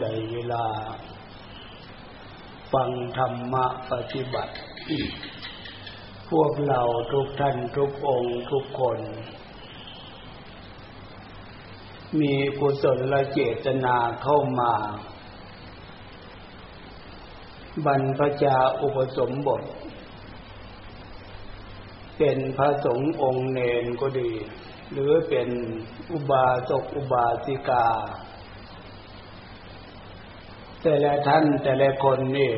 ได้เวลา ฟังธรรมะปฏิบัติ พวกเราทุกท่านทุกองค์ทุกคน มีกุศลละเจตนาเข้ามา บรรพชาอุปสมบท เป็นพระสงฆ์องค์เนนก็ดี หรือเป็นอุบาสกอุบาสิกา แต่ละท่านแต่ละคนนี่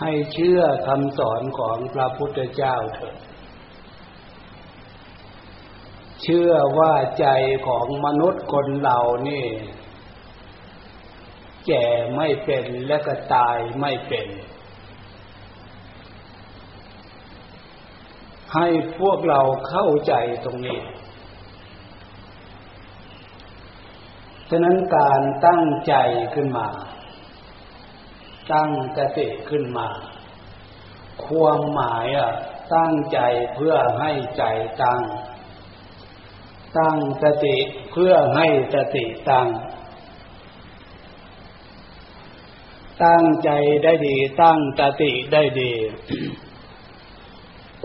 ให้เชื่อคำสอนของพระพุทธเจ้าเถอะเชื่อว่าใจของมนุษย์คนเรานี่ แก่ไม่เป็นและก็ตายไม่เป็น ให้พวกเราเข้าใจตรงนี้ ฉะนั้นการตั้งใจขึ้นมา ตั้งสติขึ้นมา ความหมายอะตั้งใจเพื่อให้ใจตั้ง ตั้งสติเพื่อให้สติตั้ง ตั้งใจได้ดี ตั้งสติได้ดี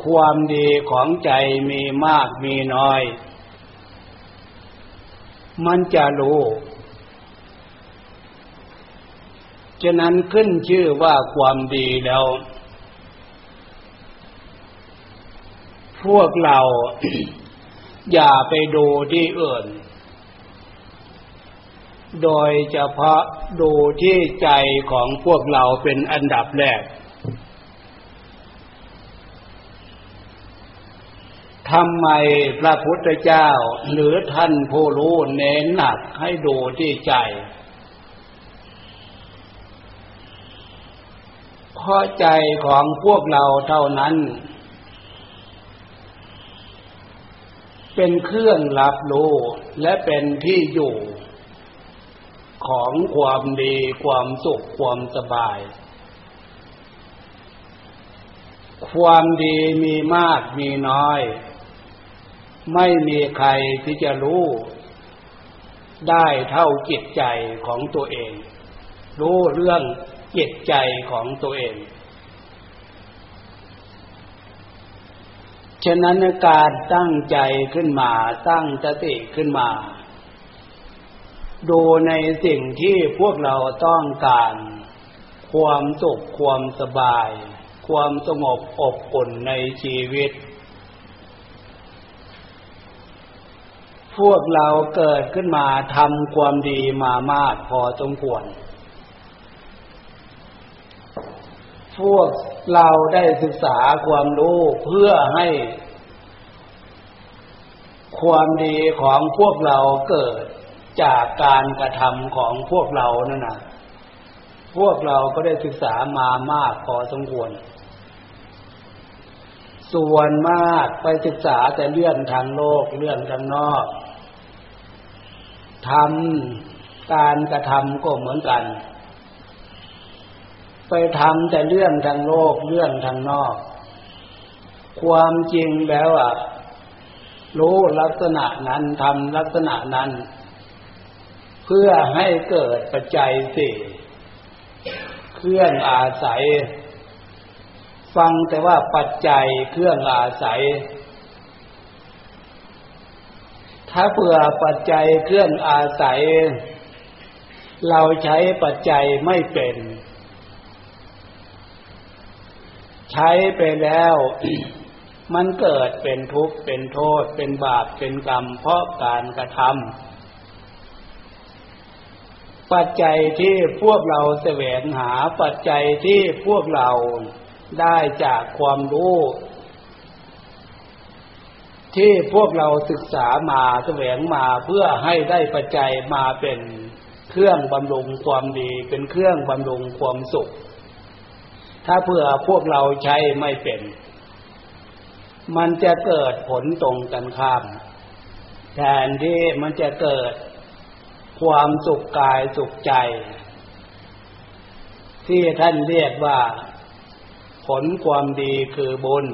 ความดีของใจมีมากมีน้อย มันจะรู้ ฉะนั้นขึ้นชื่อว่าความดีแล้ว พวกเราอย่าไปดูที่อื่น โดยเฉพาะดูที่ใจของพวกเราเป็นอันดับแรก ทำไมพระพุทธเจ้า หรือท่านผู้รู้เน้นหนักให้ดูที่ใจ เพราะใจของพวกเราเท่านั้น เป็นเครื่องรับรู้และเป็นที่อยู่ ของความดีความสุขความสบายความดีมีมากมีน้อย ไม่มีใครที่จะรู้ได้เท่าจิตใจของตัวเอง รู้เรื่องจิตใจของตัวเอง ฉะนั้นการตั้งใจขึ้นมาตั้งสติขึ้นมา ดูในสิ่งที่พวกเราต้องการ ความสุขความสบาย ความสงบอบอุ่นในชีวิต พวกเราเกิดขึ้นมาทำความดีมามากพอสมควร พวกเราได้ศึกษาความรู้เพื่อให้ ความดีของพวกเราเกิดจากการกระทำของพวกเรานั่นนะพวกเราก็ได้ศึกษามามากพอสมควร ส่วนมากไปศึกษาแต่เรื่องทางโลกเรื่องทางนอก ทำการกระทำก็เหมือนกัน ไปทำแต่เรื่องทางโลกเรื่องทางนอก ความจริงแล้วอะ รู้ลักษณะนั้นทำลักษณะนั้น เพื่อให้เกิดปัจจัยสี่เครื่องอาศัย ฟังแต่ว่าปัจจัยเครื่องอาศัย ถ้าเผื่อปัจจัยเครื่องอาศัย เราใช้ปัจจัยไม่เป็น ใช้ไปแล้ว มันเกิดเป็นทุกข์เป็นโทษ เป็นบาปเป็นกรรม เพราะการกระทำปัจจัยที่พวกเราแสวงหาปัจจัยที่พวกเราได้จากความรู้ ที่พวกเราศึกษามาแสวงมาเพื่อให้ได้ปัจจัยมาเป็นเครื่องบำรุงความดี เป็นเครื่องบำรุงความสุข ถ้าเพื่อพวกเราใช้ไม่เป็น มันจะเกิดผลตรงกันข้าม แทนที่มันจะเกิดความสุขกายสุขใจ ที่ท่านเรียกว่า ผลความดีคือบุญ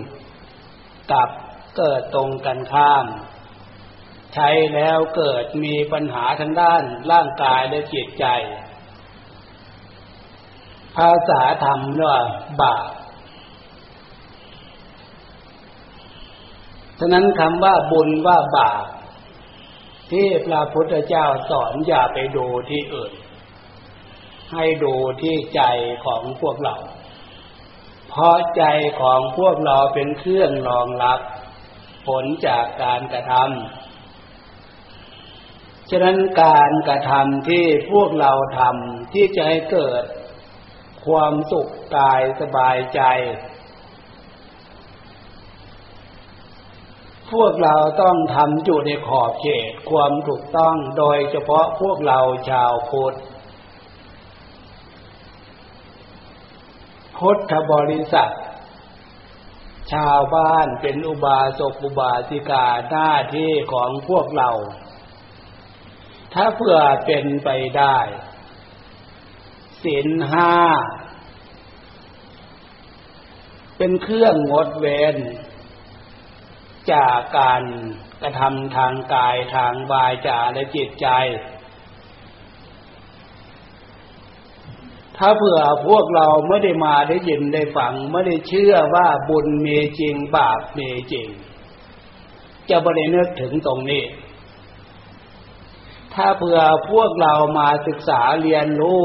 กับ เกิดตรงกันข้าม ใช้แล้วเกิดมีปัญหาทางด้านร่างกายและจิตใจ ภาษาธรรมว่าบาปฉะนั้นคำว่าบุญว่าบาปที่พระพุทธเจ้าสอนอย่าไปดูที่อื่น ให้ดูที่ใจของพวกเรา เพราะใจของพวกเราเป็นเครื่องรองรับ ผลจากการกระทำฉะนั้นการกระทำที่พวกเราทำที่จะให้เกิดความสุขกายสบายใจ พวกเราต้องทำอยู่ในขอบเขตความถูกต้องโดยเฉพาะพวกเราชาวพุทธพุทธบริษัท ชาวบ้านเป็นอุบาสกอุบาสิกาหน้าที่ของพวกเรา ถ้าเพื่อเป็นไปได้ศีลห้า เป็นเครื่องงดเว้น จากการกระทำทางกายทางวายจาและจิตใจ ถ้าเผื่อพวกเราไม่ได้มาได้ยินได้ฟังไม่ได้เชื่อว่าบุญมีจริงบาปมีจริง จะไม่ได้นึกถึงตรงนี้ ถ้าเผื่อพวกเรามาศึกษาเรียนรู้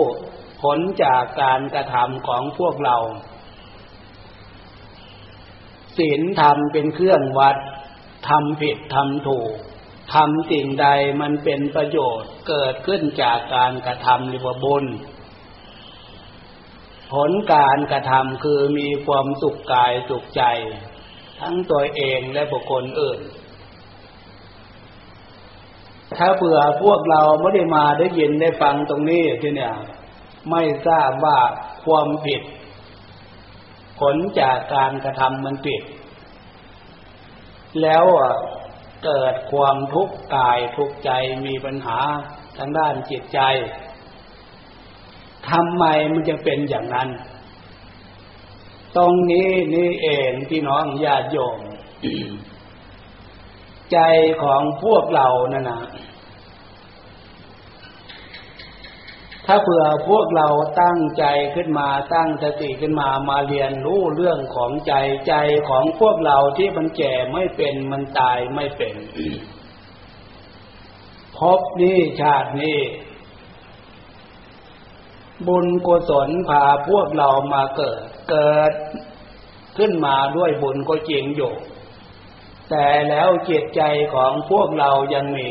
ผลจากการกระทำของพวกเราศีลธรรมเป็นเครื่องวัดทำผิดทำถูกทำสิ่งใดมันเป็นประโยชน์เกิดขึ้นจากการกระทำหรือว่าบุญ ผลการกระทำคือมีความสุขกายสุขใจ ทั้งตัวเองและบุคคลอื่น ถ้าเผื่อพวกเราไม่ได้มาได้ยินได้ฟังตรงนี้ที่เนี่ย ไม่ทราบว่าความผิด ผลจากการกระทำมันผิด แล้วเกิดความทุกข์กายทุกข์ใจมีปัญหาทางด้านจิตใจ ทำไมมันจะเป็นอย่างนั้น ตรงนี้นี่เองพี่น้องญาติโยม ใจของพวกเรานั่นนะถ้าเผื่อพวกเราตั้งใจขึ้นมาตั้งสติขึ้นมามาเรียนรู้เรื่องของใจใจของพวกเราที่มันแก่ไม่เป็นมันตายไม่เป็นพบนี้ชาตินี้ บุญกุศลพาพวกเรามาเกิด เกิดขึ้นมาด้วยบุญก็จริงอยู่ แต่แล้วจิตใจของพวกเรายังมี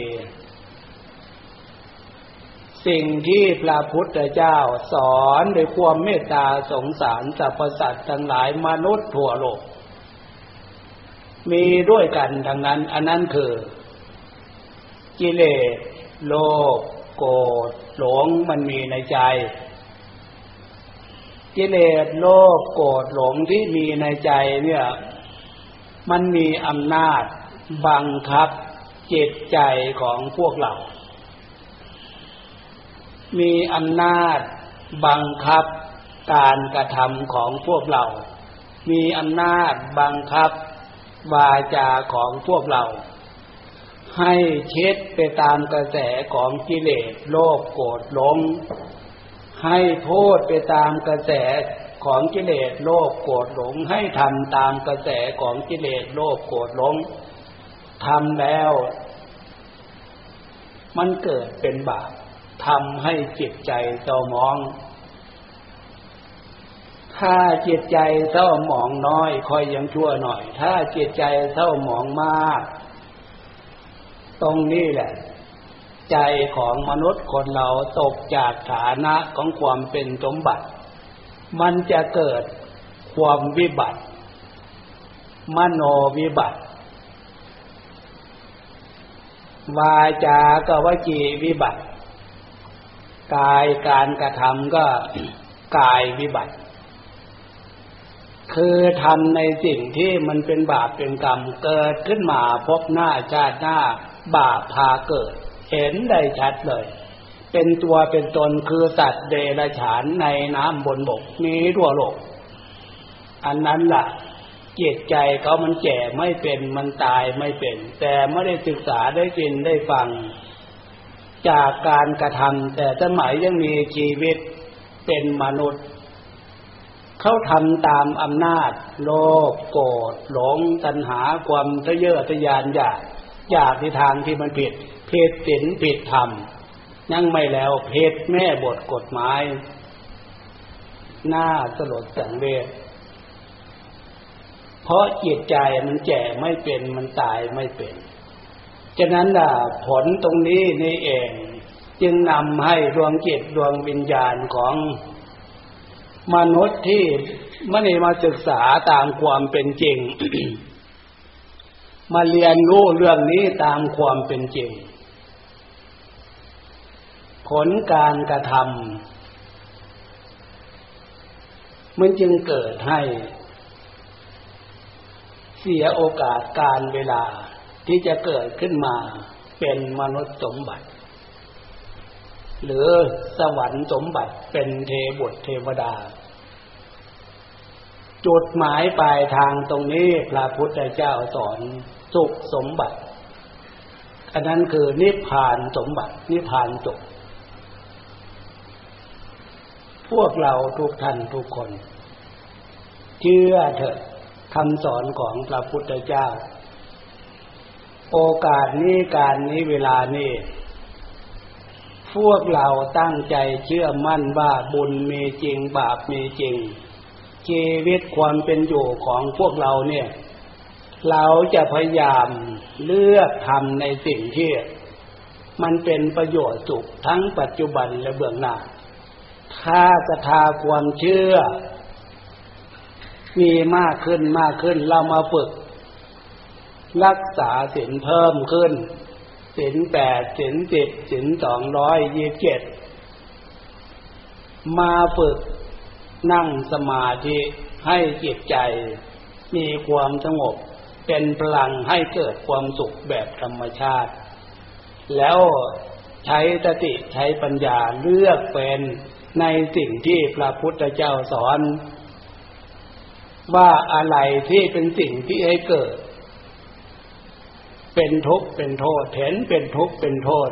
สิ่งที่พระพุทธเจ้าสอนด้วยความเมตตาสงสารสรรพสัตว์ทั้งหลายมนุษย์ทั่วโลก มีด้วยกันทั้งนั้น อันนั้นคือ กิเลสโลภโกรธหลงมันมีในใจ กิเลสโลภโกรธหลงที่มีในใจเนี่ย มันมีอำนาจบังคับจิตใจของพวกเรา มีอำนาจบังคับการกระทำของพวกเรา มีอำนาจบังคับวาจาของพวกเรา ให้เช็ดไปตามกระแสของกิเลสโลภโกรธหลง ให้โทษไปตามกระแสของกิเลสโลภโกรธหลง ให้ทำตามกระแสของกิเลสโลภโกรธหลงทำแล้ว มันเกิดเป็นบาปทำให้จิตใจเศร้าหมอง ถ้าจิตใจเศร้าหมองน้อยคอยยังชั่วหน่อย ถ้าจิตใจเศร้าหมองมาก ตรงนี้แหละ ใจของมนุษย์คนเราตกจากฐานะของความเป็นสมบัติ มันจะเกิดความวิบัติ มโนวิบัติ วาจากวจีวิบัติ กายการกระทำก็กายวิบัติ คือทำในสิ่งที่มันเป็นบาปเป็นกรรมเกิดขึ้นมาพบหน้าชาติหน้าบาปพาเกิด เห็นได้ชัดเลย เป็นตัวเป็นตนคือสัตว์เดรัจฉานในน้ำบนบกนี้ทั่วโลก อันนั้นละ่ะจิตใจเขามันแก่ไม่เป็นมันตายไม่เป็น แต่ไม่ได้ศึกษาได้กินได้ฟัง จากการกระทำแต่สมัยยังมีชีวิตเป็นมนุษย์ เขาทำตามอำนาจ โลภโกรธหลงตัณหาความทะเยอทะยานอยากอยากในทางที่มันผิด เพศศีลผิดธรรม ยังไม่แล้วเพศแม่บทกฎหมาย หน้าสลดสังเวชเพราะจิตใจมันแก่ไม่เป็นมันตายไม่เป็น ฉะนั้นน่ะผลตรงนี้นี่เอง จึงนำให้ดวงจิตดวงวิญญาณของมนุษย์ที่ไม่ได้มาศึกษาตามความเป็นจริง มาเรียนรู้เรื่องนี้ตามความเป็นจริง ผลการกระทำมันจึงเกิดให้ เสียโอกาสการเวลาที่จะเกิดขึ้นมาเป็นมนุษย์สมบัติ หรือสวรรค์สมบัติเป็นเทบุตรเทวดา จุดหมายปลายทางตรงนี้พระพุทธเจ้าสอนสุขสมบัติอันนั้นคือนิพพานสมบัตินิพพานจบ พวกเราทุกท่านทุกคน เชื่อเถอะคำสอนของพระพุทธเจ้า โอกาสนี้การนี้เวลานี้พวกเราตั้งใจเชื่อมั่นว่าบุญมีจริงบาปมีจริงชีวิตความเป็นอยู่ของพวกเราเนี่ย เราจะพยายามเลือกทำในสิ่งที่ มันเป็นประโยชน์สุขทั้งปัจจุบันและเบื้องหน้า ถ้าศรัทธาความเชื่อ มีมากขึ้นมากขึ้นเรามาฝึก รักษาศีลเพิ่มขึ้นศีลแปดศีลสิบศีลสองร้อยยี่สิบเจ็ดมาฝึกนั่งสมาธิให้จิตใจ มีความสงบ เป็นพลังให้เกิดความสุขแบบธรรมชาติ แล้วใช้สติใช้ปัญญาเลือกเป็น ในสิ่งที่พระพุทธเจ้าสอน ว่าอะไรที่เป็นสิ่งที่ให้เกิด เป็นทุกข์เป็นโทษเห็นเป็นทุกข์เป็นโทษ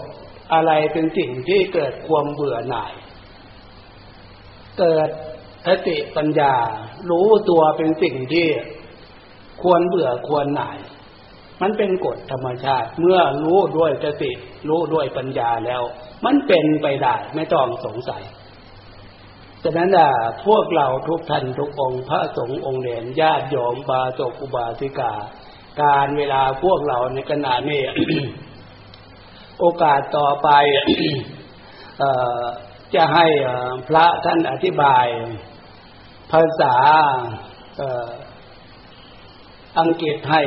อะไรเป็นสิ่งที่เกิดความเบื่อหน่าย เกิดสติปัญญา รู้ตัวเป็นสิ่งที่ควรเบื่อควรหน่าย มันเป็นกฎธรรมชาติ เมื่อรู้ด้วยสติ รู้ด้วยปัญญาแล้ว มันเป็นไปได้ไม่ต้องสงสัย ฉะนั้นอะพวกเราทุกท่านทุกองค์พระสงฆ์องค์เหรียญญาติโยมบาศกอุบาสิกา การเวลาพวกเราในขณะนี้โอกาสต่อไปจะให้พระท่านอธิบาย ภาษาอังกฤษให้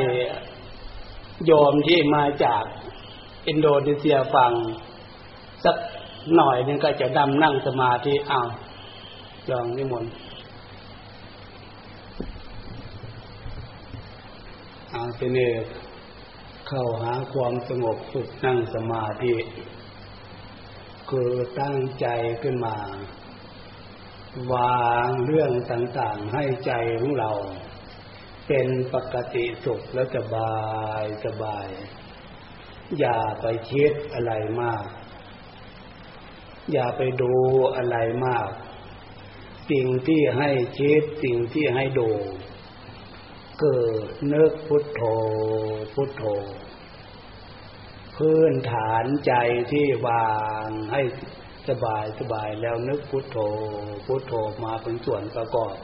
โยมที่มาจากอินโดนีเซียฟัง สักหน่อยนึงก็จะดำนั่งสมาธิเอา จองนิมนต์อาเสนเข้าหาความสงบฝึกนั่งสมาธิคือตั้งใจขึ้นมา วางเรื่องต่างๆให้ใจของเรา เป็นปกติสุขแล้วสบายสบาย อย่าไปคิดอะไรมาก อย่าไปดูอะไรมาก สิ่งที่ให้คิดสิ่งที่ให้ดู เกิดนึกพุทโธพุทโธ พื้นฐานใจที่วางให้สบายสบายแล้วนึกพุทโธพุทโธมาเป็นส่วนประกอบ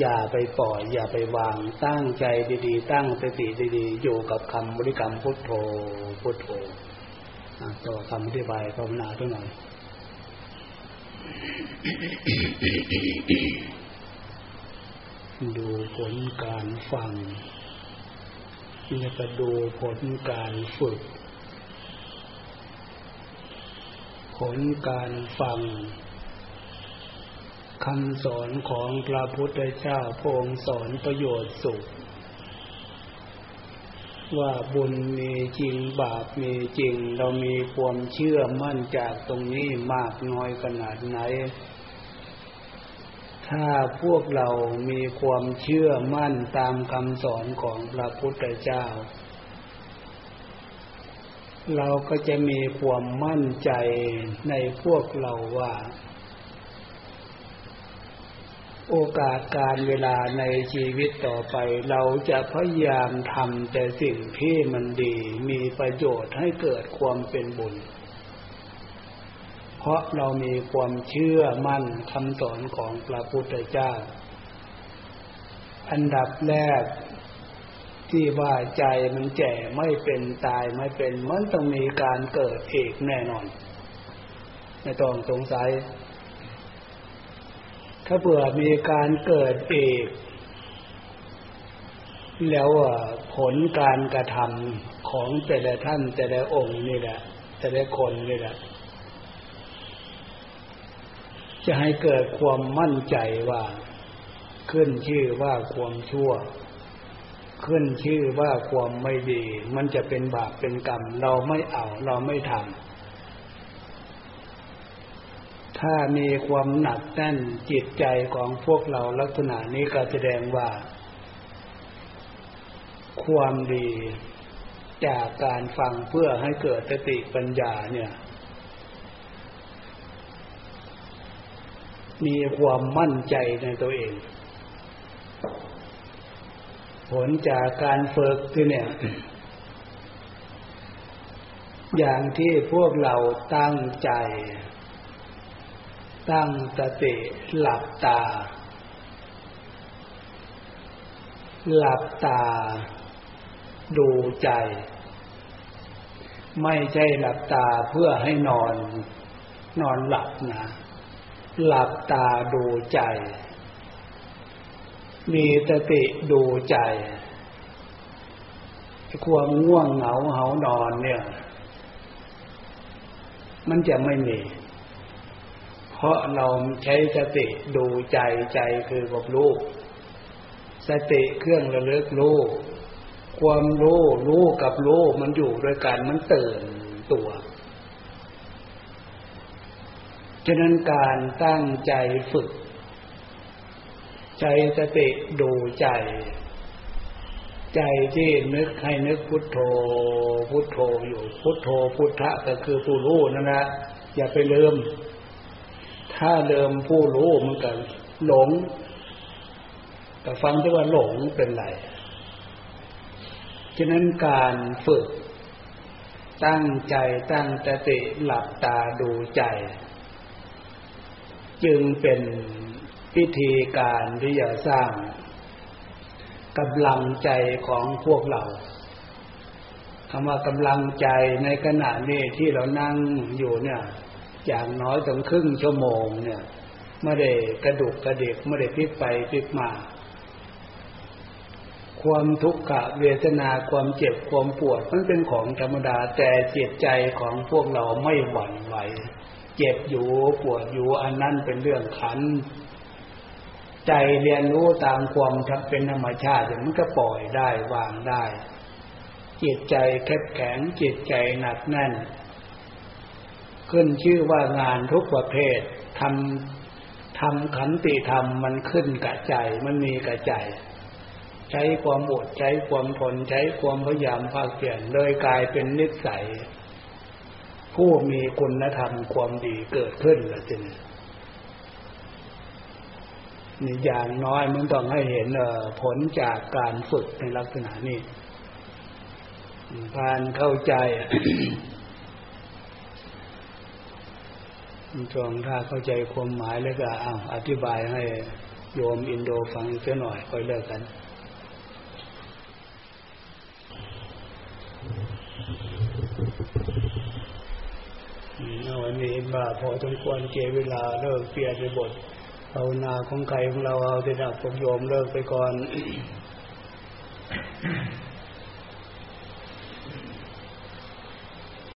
อย่าไปปล่อย อย่าไปวางตั้งใจดีๆ ตั้งสติดีๆ อยู่กับคำบริกรรมพุทโธพุทโธต่อคำอธิบายภาวนาตัวหน่อย ดูผลการฟัง แล้วก็ดูผลการฝึก ผลการฟังคำสอนของพระพุทธเจ้าพงสอนประโยชน์สุข ว่าบุญมีจริงบาปมีจริง เรามีความเชื่อมั่นจากตรงนี้มากน้อยขนาดไหน ถ้าพวกเรามีความเชื่อมั่นตามคำสอนของพระพุทธเจ้า เราก็จะมีความมั่นใจในพวกเราว่า โอกาสการเวลาในชีวิตต่อไป เราจะพยายามทำแต่สิ่งที่มันดี มีประโยชน์ให้เกิดความเป็นบุญ เพราะเรามีความเชื่อมั่นคำสอนของพระพุทธเจ้า อันดับแรกที่ว่าใจมันแก่ไม่เป็นตายไม่เป็น มันต้องมีการเกิดเอกแน่นอน ไม่ต้องสงสัย ถ้าเผื่อมีการเกิดเอกแล้วผลการกระทำของแต่ละท่านแต่ละองค์นี่แหละ แต่ละคนนี่แหละ จะให้เกิดความมั่นใจว่า ขึ้นชื่อว่าความชั่ว ขึ้นชื่อว่าความไม่ดี มันจะเป็นบาปเป็นกรรม เราไม่เอาเราไม่ทำ ถ้ามีความหนักแน่นจิตใจของพวกเราลักษณะนี้ก็แสดงว่า ความดีจากการฟังเพื่อให้เกิดสติปัญญาเนี่ย มีความมั่นใจในตัวเอง ผลจากการฝึกคือเนี่ย อย่างที่พวกเราตั้งใจ ตั้งสติหลับตา หลับตา ดูใจ ไม่ใช่หลับตาเพื่อให้นอน นอนหลับนะ หลับตาดูใจ มีสติดูใจ ความง่วงเหงาเหานอนเนี่ย มันจะไม่มี เพราะเราใช้สติดูใจใจคือกับลูกสติเครื่องระลึกรู้ความรู้รู้กับรู้มันอยู่ด้วยกันมันตื่นตัวฉะนั้นการตั้งใจฝึก ใจสติดูใจ ใจที่นึกให้นึกพุทโธ พุทโธอยู่ พุทโธพุทธะก็คือผู้รู้นั่นแหละอย่าไปลืม ถ้าเดิมผู้รู้มันก็หลงแต่ฟังที่ว่าหลงเป็นไรฉะนั้นการฝึก ตั้งใจตั้งสติหลับตาดูใจ จึงเป็นพิธีการที่จะสร้างกำลังใจของพวกเราคำว่ากำลังใจในขณะนี้ที่เรานั่งอยู่เนี่ย อย่างน้อยถึงครึ่งชั่วโมงเนี่ยไม่ได้กระดุกกระเดกไม่ได้พลิกไปพลิกมา ความทุกข์ะเวทนาความเจ็บความปวดมันเป็นของธรรมดาแต่จิตใจของพวกเราไม่หวั่นไหว เจ็บอยู่ปวดอยู่อันนั้นเป็นเรื่องขัน ใจเรียนรู้ตามความทับเป็นธรรมชาติมันก็ปล่อยได้วางได้ จิตใจแข็งแข็งจิตใจหนักแน่น ขึ้นชื่อว่างานทุกประเภททำทำขันติธรรมมันขึ้นกับใจ มันมีกับใจ ใช้ความอดใช้ความทนใช้ความพยายามภาคเปลี่ยนเลยกลายเป็นนิสัย ผู้มีคุณธรรมความดีเกิดขึ้นล้วจีนี่นี่อย่างน้อยมันต้องให้เห็นผลจากการฝึกในลักษณะนี้การเข้าใจ จองถ้าเข้าใจความหมายแล้วก็เอาอธิบายให้โยมอินโดฟังเสียหน่อยค่อยเลิกกัน วันนี้มาพอสมควรเกเวลาเลิกเปลี่ยนในบทภาวนาของใครของเราเอาแต่ดับผมโยมเลิกไปก่อน